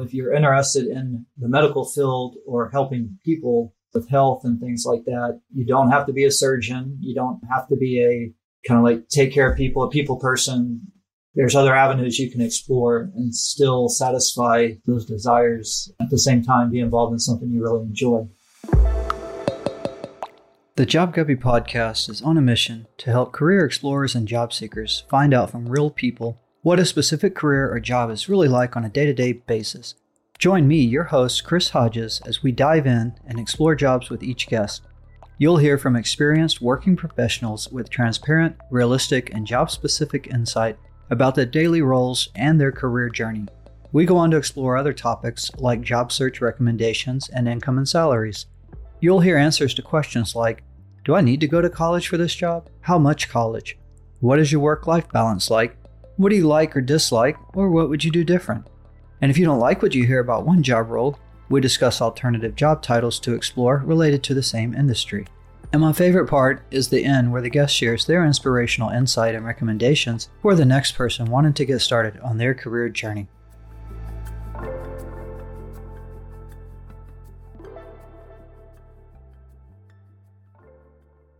If you're interested in the medical field or helping people with health and things like that, you don't have to be a surgeon. You don't have to be a kind of like take care of people, a people person. There's other avenues you can explore and still satisfy those desires at the same time be involved in something you really enjoy. The Job Guppy podcast is on a mission to help career explorers and job seekers find out from real people what a specific career or job is really like on a day to day basis. Join me, your host, Chris Hodges, as we dive in and explore jobs with each guest. You'll hear from experienced working professionals with transparent, realistic, and job specific insight about their daily roles and their career journey. We go on to explore other topics like job search recommendations and income and salaries. You'll hear answers to questions like Do I need to go to college for this job? How much college? What is your work life balance like? What do you like or dislike, or what would you do different? And if you don't like what you hear about one job role, we discuss alternative job titles to explore related to the same industry. And my favorite part is the end where the guest shares their inspirational insight and recommendations for the next person wanting to get started on their career journey.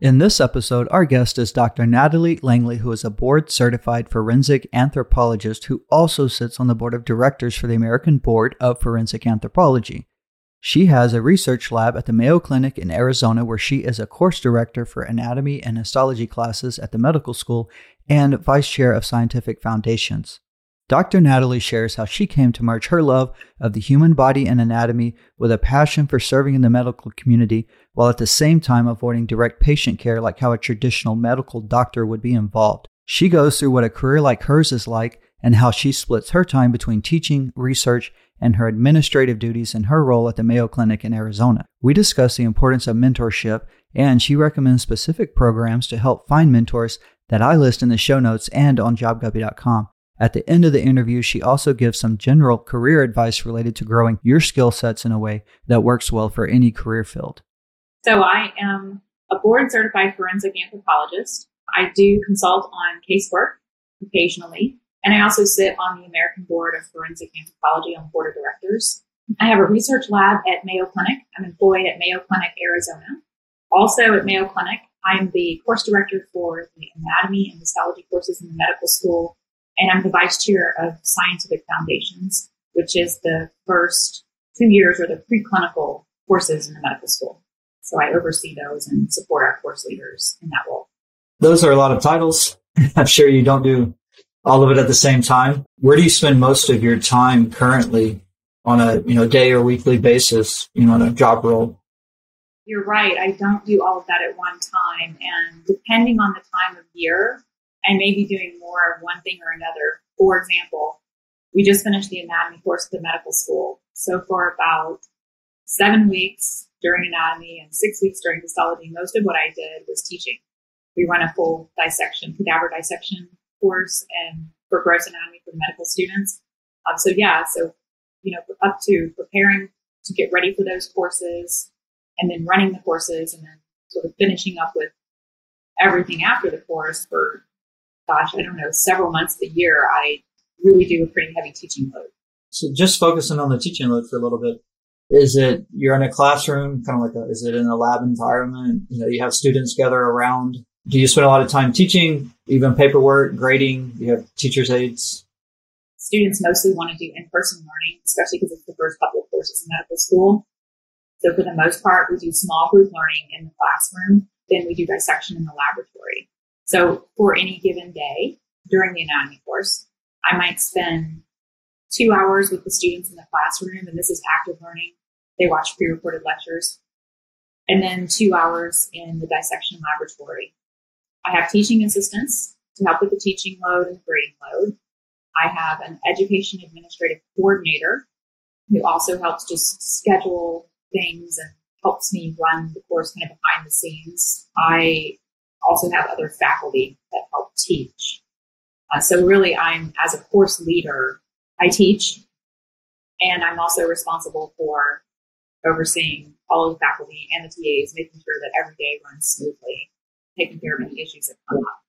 In this episode, our guest is Dr. Natalie Langley, who is a board certified forensic anthropologist who also sits on the board of directors for the American Board of Forensic Anthropology. She has a research lab at the Mayo Clinic in Arizona, where she is a course director for anatomy and histology classes at the medical school and vice chair of scientific foundations. Dr. Natalie shares how she came to merge her love of the human body and anatomy with a passion for serving in the medical community while at the same time avoiding direct patient care like how a traditional medical doctor would be involved. She goes through what a career like hers is like and how she splits her time between teaching, research, and her administrative duties in her role at the Mayo Clinic in Arizona. We discuss the importance of mentorship, and she recommends specific programs to help find mentors that I list in the show notes and on jobguppy.com. At the end of the interview, she also gives some general career advice related to growing your skill sets in a way that works well for any career field. So, I am a board certified forensic anthropologist. I do consult on casework occasionally, and I also sit on the American Board of Forensic Anthropology on board of directors. I have a research lab at Mayo Clinic. I'm employed at Mayo Clinic, Arizona. Also at Mayo Clinic, I'm the course director for the anatomy and histology courses in the medical school and I'm the vice chair of Scientific Foundations, which is the first two years or the preclinical courses in the medical school. So I oversee those and support our course leaders in that role. Those are a lot of titles. I'm sure you don't do all of it at the same time. Where do you spend most of your time currently on a, you know, day or weekly basis, you know, on a job role? You're right. I don't do all of that at one time. And depending on the time of year, and maybe doing more of one thing or another. For example, we just finished the anatomy course at the medical school. So for about seven weeks during anatomy and six weeks during histology, most of what I did was teaching. We run a full dissection, cadaver dissection course and for gross anatomy for medical students. Um, so yeah, so, you know, up to preparing to get ready for those courses and then running the courses and then sort of finishing up with everything after the course for gosh, I don't know, several months of the year, I really do a pretty heavy teaching load. So just focusing on the teaching load for a little bit. Is it you're in a classroom, kind of like a, is it in a lab environment? You know, you have students gather around. Do you spend a lot of time teaching, even paperwork, grading? You have teachers' aides? Students mostly want to do in-person learning, especially because it's the first couple of courses in medical school. So for the most part, we do small group learning in the classroom. Then we do dissection in the laboratory. So for any given day during the anatomy course, I might spend two hours with the students in the classroom, and this is active learning. They watch pre-recorded lectures, and then two hours in the dissection laboratory. I have teaching assistants to help with the teaching load and the grading load. I have an education administrative coordinator who also helps just schedule things and helps me run the course kind of behind the scenes. I also have other faculty that help teach. Uh, so really, I'm as a course leader, I teach, and I'm also responsible for overseeing all of the faculty and the TAs, making sure that every day runs smoothly, taking care of any issues that come up.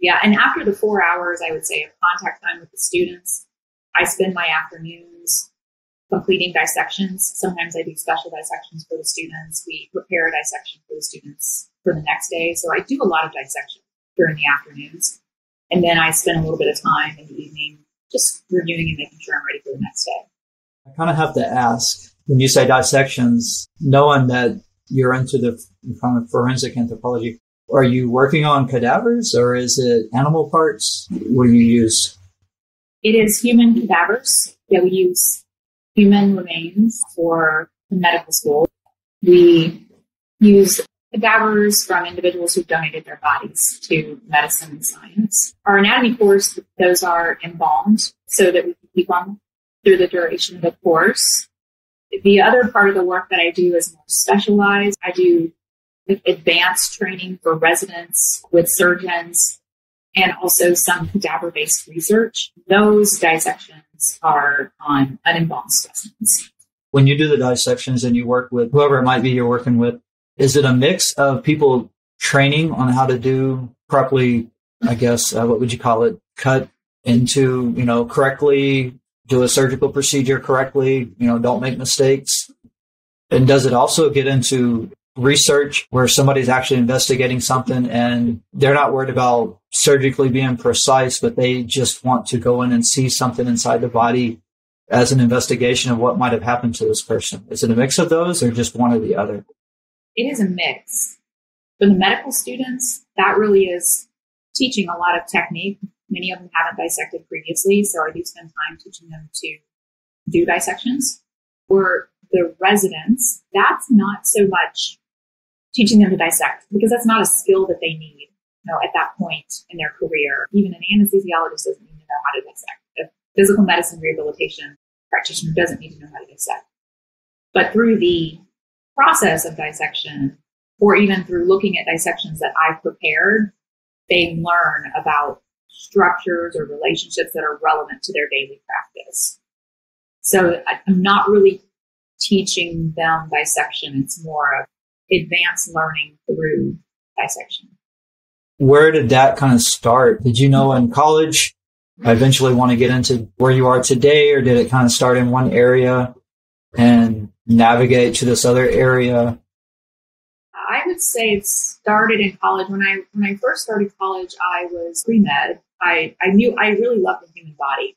Yeah, and after the four hours, I would say of contact time with the students, I spend my afternoons completing dissections. Sometimes I do special dissections for the students. We prepare a dissection for the students for the next day. So I do a lot of dissection during the afternoons. And then I spend a little bit of time in the evening just reviewing and making sure I'm ready for the next day. I kind of have to ask when you say dissections, knowing that you're into the kind of forensic anthropology, are you working on cadavers or is it animal parts? What do you use? It is human cadavers. Yeah, we use human remains for medical school. We use cadavers from individuals who've donated their bodies to medicine and science. Our anatomy course, those are embalmed so that we can keep them through the duration of the course. The other part of the work that I do is more specialized. I do advanced training for residents with surgeons and also some cadaver based research. Those dissections are on unembalmed specimens. When you do the dissections and you work with whoever it might be you're working with, is it a mix of people training on how to do properly, I guess, uh, what would you call it? Cut into, you know, correctly, do a surgical procedure correctly, you know, don't make mistakes. And does it also get into research where somebody's actually investigating something and they're not worried about surgically being precise, but they just want to go in and see something inside the body as an investigation of what might have happened to this person? Is it a mix of those or just one or the other? It is a mix. For the medical students, that really is teaching a lot of technique. Many of them haven't dissected previously, so I do spend time teaching them to do dissections. For the residents, that's not so much teaching them to dissect because that's not a skill that they need you know, at that point in their career. Even an anesthesiologist doesn't need to know how to dissect. A physical medicine rehabilitation practitioner doesn't need to know how to dissect. But through the process of dissection, or even through looking at dissections that I've prepared, they learn about structures or relationships that are relevant to their daily practice. So I'm not really teaching them dissection. It's more of advanced learning through dissection. Where did that kind of start? Did you know in college I eventually want to get into where you are today, or did it kind of start in one area and navigate to this other area? I would say it started in college. When I when I first started college, I was pre med. I, I knew I really loved the human body.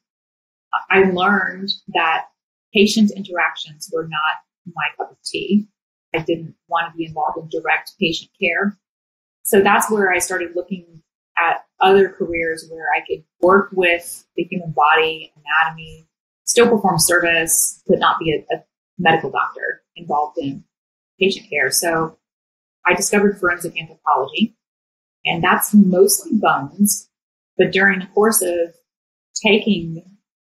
I learned that patient interactions were not my cup of tea. I didn't want to be involved in direct patient care. So that's where I started looking at other careers where I could work with the human body, anatomy, still perform service, but not be a, a medical doctor involved in patient care. So I discovered forensic anthropology, and that's mostly bones. But during the course of taking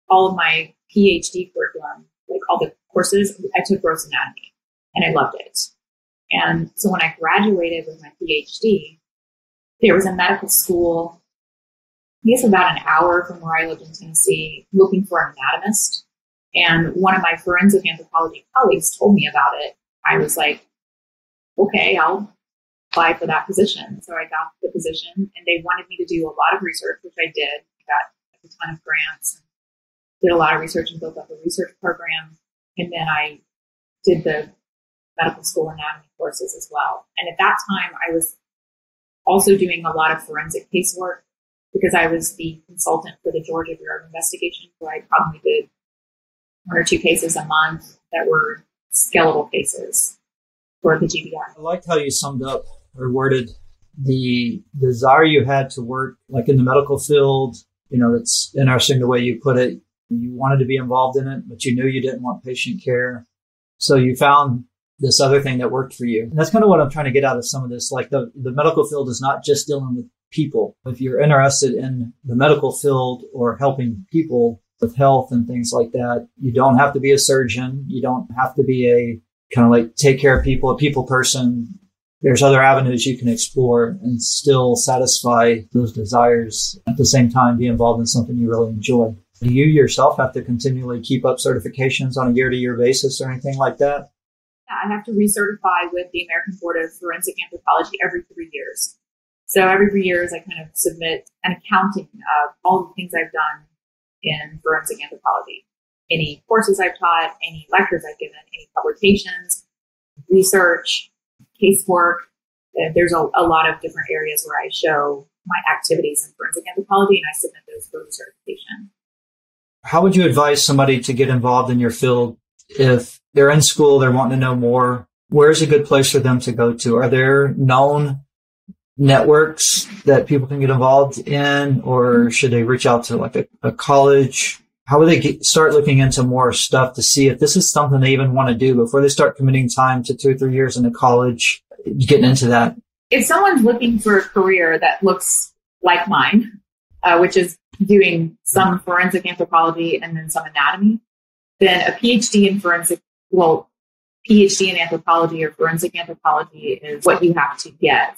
all of my PhD curriculum, like all the courses, I took gross anatomy and I loved it. And so when I graduated with my PhD, there was a medical school, I guess about an hour from where I lived in Tennessee, looking for an anatomist. And one of my forensic anthropology colleagues told me about it. I was like, okay, I'll apply for that position. So I got the position and they wanted me to do a lot of research, which I did. I got a ton of grants and did a lot of research and built up a research program. And then I did the medical school anatomy courses as well. And at that time, I was also doing a lot of forensic casework because I was the consultant for the Georgia Bureau of Investigation. where I probably did one or two cases a month that were skeletal cases for the GBI. I liked how you summed up or worded the desire you had to work like in the medical field. You know, it's interesting the way you put it. You wanted to be involved in it, but you knew you didn't want patient care. So you found this other thing that worked for you. And that's kind of what I'm trying to get out of some of this. Like the, the medical field is not just dealing with people. If you're interested in the medical field or helping people with health and things like that, you don't have to be a surgeon. You don't have to be a kind of like take care of people, a people person. There's other avenues you can explore and still satisfy those desires at the same time be involved in something you really enjoy. Do you yourself have to continually keep up certifications on a year to year basis or anything like that? I have to recertify with the American Board of Forensic Anthropology every three years. So every three years, I kind of submit an accounting of all the things I've done in forensic anthropology. any courses I've taught, any lectures I've given, any publications, research, casework. Uh, there's a, a lot of different areas where I show my activities in forensic anthropology and I submit those for certification. How would you advise somebody to get involved in your field if they're in school, they're wanting to know more? Where's a good place for them to go to? Are there known networks that people can get involved in, or should they reach out to like a, a college? How would they get, start looking into more stuff to see if this is something they even want to do before they start committing time to two or three years in a college, getting into that? If someone's looking for a career that looks like mine, uh, which is doing some forensic anthropology and then some anatomy, then a PhD in forensic, well, PhD in anthropology or forensic anthropology is what you have to get.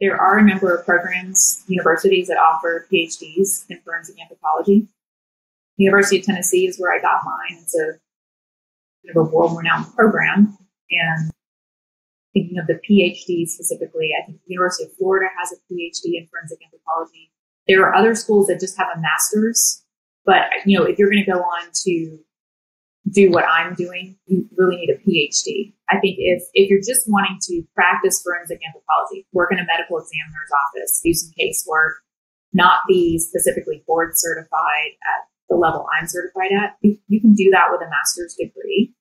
There are a number of programs, universities that offer PhDs in forensic anthropology. University of Tennessee is where I got mine. It's a kind of a world-renowned program, and thinking of the PhD specifically, I think the University of Florida has a PhD in forensic anthropology. There are other schools that just have a master's, but you know, if you're going to go on to do what I'm doing, you really need a PhD. I think if, if you're just wanting to practice forensic anthropology, work in a medical examiner's office, do some casework, not be specifically board certified at the level I'm certified at, you, can do that with a master's degree.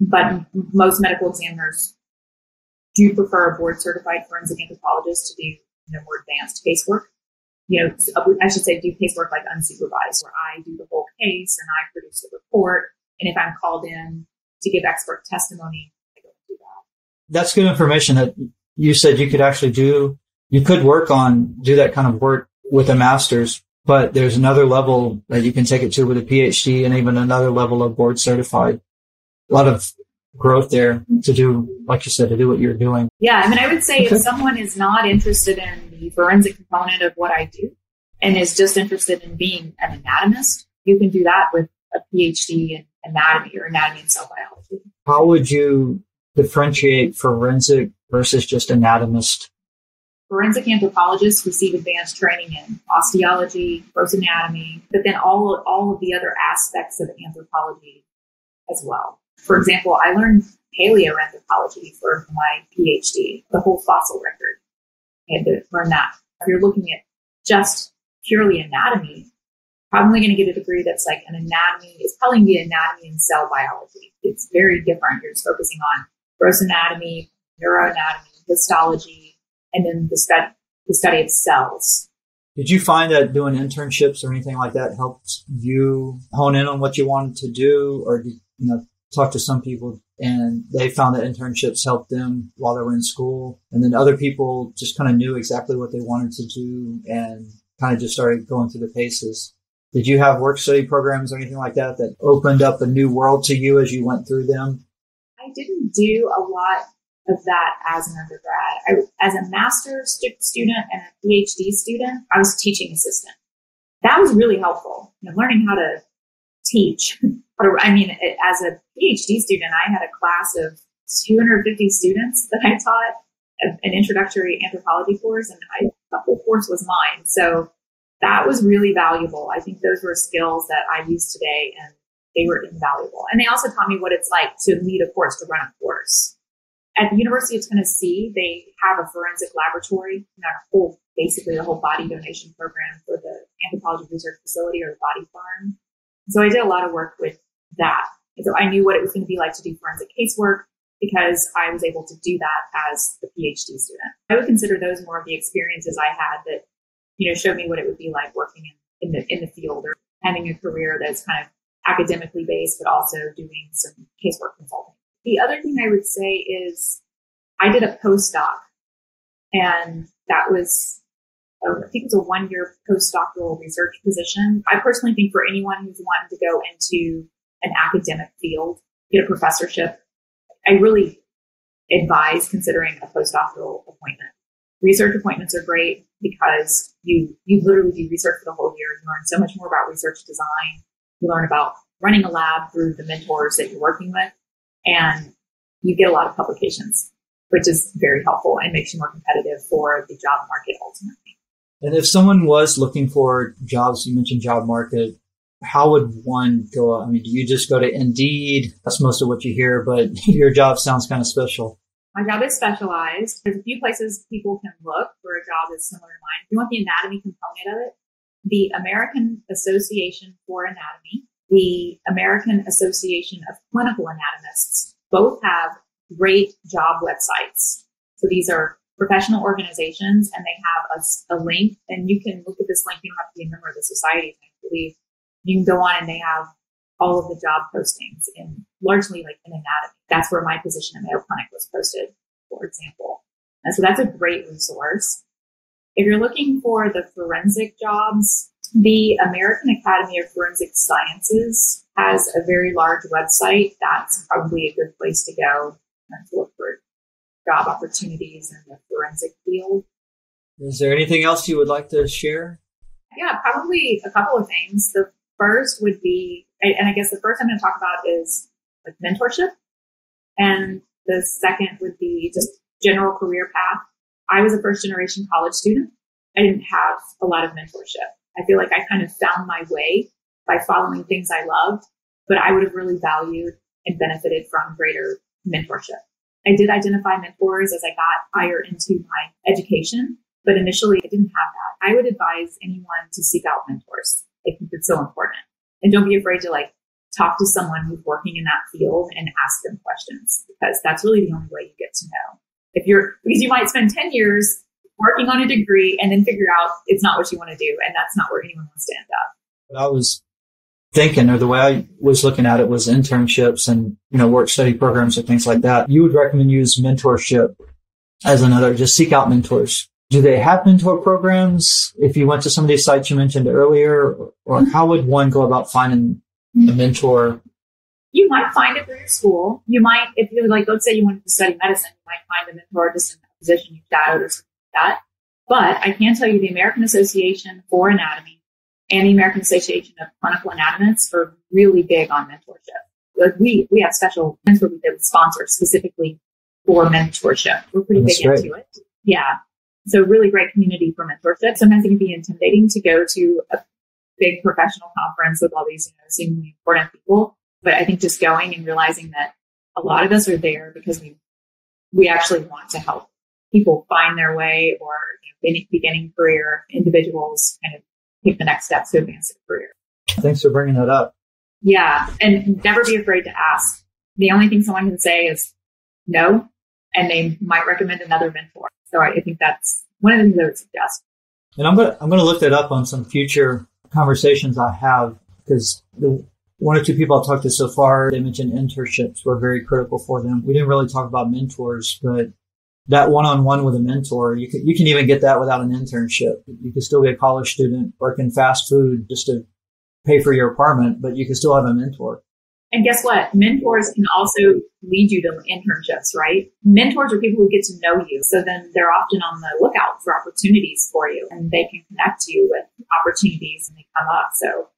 But most medical examiners do prefer a board certified forensic anthropologist to do you know, more advanced casework you know, uh, I should say do casework like unsupervised, where I do the whole case and I produce the report. And if I'm called in to give expert testimony, I go do that. That's good information that you said you could actually do. You could work on, do that kind of work with a master's, but there's another level that you can take it to with a PhD and even another level of board certified. A lot of growth there to do, like you said, to do what you're doing. Yeah. I mean, I would say okay. if someone is not interested in the forensic component of what I do and is just interested in being an anatomist, you can do that with a PhD in anatomy or anatomy and cell biology. How would you differentiate forensic versus just anatomist? Forensic anthropologists receive advanced training in osteology, gross anatomy, but then all, all of the other aspects of anthropology as well. For example, I learned paleoanthropology for my PhD, the whole fossil record. To learn that. If you're looking at just purely anatomy, probably going to get a degree that's like an anatomy. It's probably going to be anatomy and cell biology. It's very different. You're just focusing on gross anatomy, neuroanatomy, histology, and then the study, the study of cells. Did you find that doing internships or anything like that helped you hone in on what you wanted to do, or did you know talk to some people and they found that internships helped them while they were in school. And then other people just kind of knew exactly what they wanted to do and kind of just started going through the paces. Did you have work study programs or anything like that that opened up a new world to you as you went through them? I didn't do a lot of that as an undergrad. I, as a master's student and a PhD student, I was teaching assistant. That was really helpful. You know, learning how to teach I mean, as a PhD student, I had a class of 250 students that I taught an introductory anthropology course, and I, the whole course was mine. So that was really valuable. I think those were skills that I use today, and they were invaluable. And they also taught me what it's like to lead a course, to run a course. At the University of Tennessee, they have a forensic laboratory, not a whole, basically the whole body donation program for the anthropology research facility or the body farm. So I did a lot of work with that. So I knew what it was going to be like to do forensic casework because I was able to do that as a PhD student. I would consider those more of the experiences I had that, you know, showed me what it would be like working in, in the in the field or having a career that's kind of academically based, but also doing some casework consulting. The other thing I would say is I did a postdoc and that was Um, I think it's a one year postdoctoral research position. I personally think for anyone who's wanting to go into an academic field, get a professorship, I really advise considering a postdoctoral appointment. Research appointments are great because you you literally do research for the whole year. You learn so much more about research design. You learn about running a lab through the mentors that you're working with, and you get a lot of publications, which is very helpful and makes you more competitive for the job market ultimately. And if someone was looking for jobs, you mentioned job market, how would one go? I mean, do you just go to Indeed? That's most of what you hear, but your job sounds kind of special. My job is specialized. There's a few places people can look for a job that's similar to mine. If you want the anatomy component of it, the American Association for Anatomy, the American Association of Clinical Anatomists, both have great job websites. So these are professional organizations and they have a, a, link and you can look at this link. You don't have to be a member of the society, I believe. You can go on and they have all of the job postings in largely like in anatomy. That's where my position at Mayo Clinic was posted, for example. And so that's a great resource. If you're looking for the forensic jobs, the American Academy of Forensic Sciences has a very large website. That's probably a good place to go to look for job opportunities in the forensic field. Is there anything else you would like to share? Yeah, probably a couple of things. The first would be, and I guess the first I'm going to talk about is like mentorship. And the second would be just general career path. I was a first generation college student. I didn't have a lot of mentorship. I feel like I kind of found my way by following things I loved, but I would have really valued and benefited from greater mentorship. I did identify mentors as I got higher into my education, but initially I didn't have that. I would advise anyone to seek out mentors. I think it's so important. And don't be afraid to like talk to someone who's working in that field and ask them questions because that's really the only way you get to know. If you're, because you might spend 10 years working on a degree and then figure out it's not what you want to do. And that's not where anyone wants to end up. I was thinking or the way I was looking at it was internships and, you know, work study programs and things like that. You would recommend use mentorship as another, just seek out mentors. Do they have mentor programs? If you went to some of these sites you mentioned earlier, or how would one go about finding a mm-hmm. mentor? You might find it through your school. You might, if you like, let's say you wanted to study medicine, you might find a mentor just in a position you shadowed or something like that. But I can tell you the American Association for Anatomy and the American Association of Clinical Anatomists are really big on mentorship. Like we, we have special events where we sponsor specifically for mentorship. We're pretty That's big great. into it. Yeah. So really great community for mentorship. Sometimes it can be intimidating to go to a big professional conference with all these, you know, seemingly important people. But I think just going and realizing that a lot of us are there because we, we actually want to help people find their way or you know, beginning career individuals kind of take the next steps to advance their career. Thanks for bringing that up. Yeah. And never be afraid to ask. The only thing someone can say is no, and they might recommend another mentor. So I, think that's one of the things I would suggest. And I'm gonna I'm gonna look that up on some future conversations I have because the one or two people I've talked to so far, they mentioned internships were very critical for them. We didn't really talk about mentors, but that one-on-one with a mentor, you can, you can even get that without an internship. You can still be a college student working fast food just to pay for your apartment, but you can still have a mentor. And guess what? Mentors can also lead you to internships, right? Mentors are people who get to know you. So then they're often on the lookout for opportunities for you and they can connect you with opportunities and they come up. So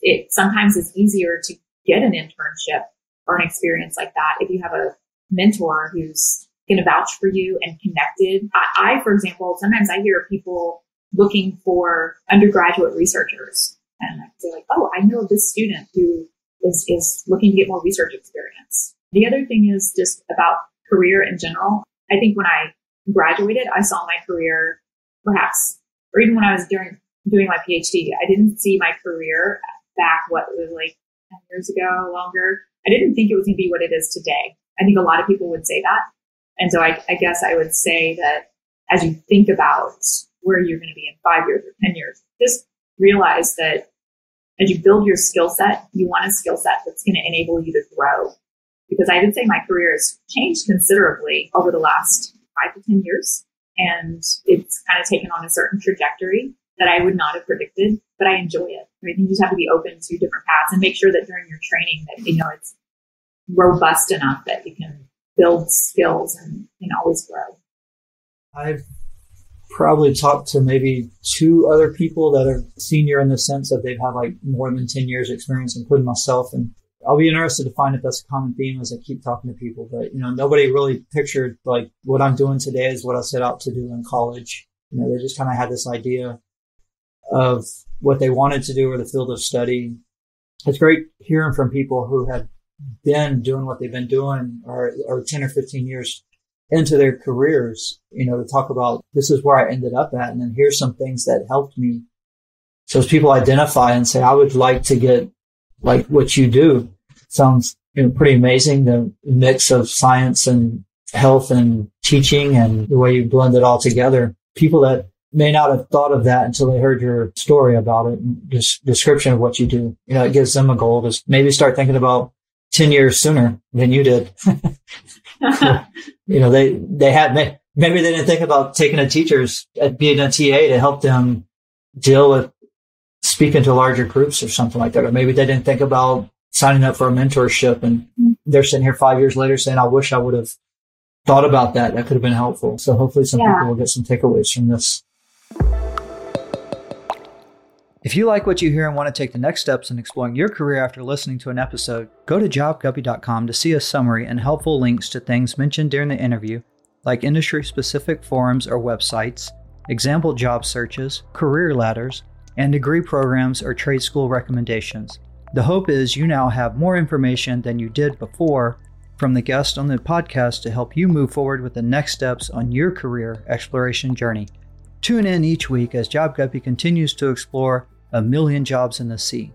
it sometimes is easier to get an internship or an experience like that if you have a mentor who's going to vouch for you and connected. I, I, for example, sometimes I hear people looking for undergraduate researchers and say like, oh, I know this student who is, is looking to get more research experience. The other thing is just about career in general. I think when I graduated, I saw my career perhaps, or even when I was during, doing my PhD, I didn't see my career back what it was like 10 years ago, longer. I didn't think it was going to be what it is today. I think a lot of people would say that. And so I, I guess I would say that as you think about where you're going to be in five years or 10 years, just realize that as you build your skill set, you want a skill set that's going to enable you to grow. Because I would say my career has changed considerably over the last five to 10 years. And it's kind of taken on a certain trajectory that I would not have predicted, but I enjoy it. I think you just have to be open to different paths and make sure that during your training that, you know, it's robust enough that you can build skills and, and always grow. I've probably talked to maybe two other people that are senior in the sense that they've had like more than 10 years experience, including myself. And I'll be interested to find if that's a common theme as I keep talking to people. But, you know, nobody really pictured like what I'm doing today is what I set out to do in college. You know, they just kind of had this idea of what they wanted to do or the field of study. it's great hearing from people who have been doing what they've been doing or, or 10 or 15 years into their careers, you know, to talk about this is where I ended up at. And then here's some things that helped me. So as people identify and say, I would like to get like what you do sounds you know, pretty amazing. The mix of science and health and teaching and the way you blend it all together. People that may not have thought of that until they heard your story about it and description of what you do. You know, it gives them a goal to maybe start thinking about 10 years sooner than you did. you know, they, they had, maybe they didn't think about taking a teacher's at being a TA to help them deal with speaking to larger groups or something like that. Or maybe they didn't think about signing up for a mentorship and they're sitting here five years later saying, I wish I would have thought about that. That could have been helpful. So hopefully some yeah. people will get some takeaways from this. If you like what you hear and want to take the next steps in exploring your career after listening to an episode, go to jobguppy.com to see a summary and helpful links to things mentioned during the interview, like industry specific forums or websites, example job searches, career ladders, and degree programs or trade school recommendations. The hope is you now have more information than you did before from the guest on the podcast to help you move forward with the next steps on your career exploration journey. Tune in each week as Job Guppy continues to explore a million jobs in the sea.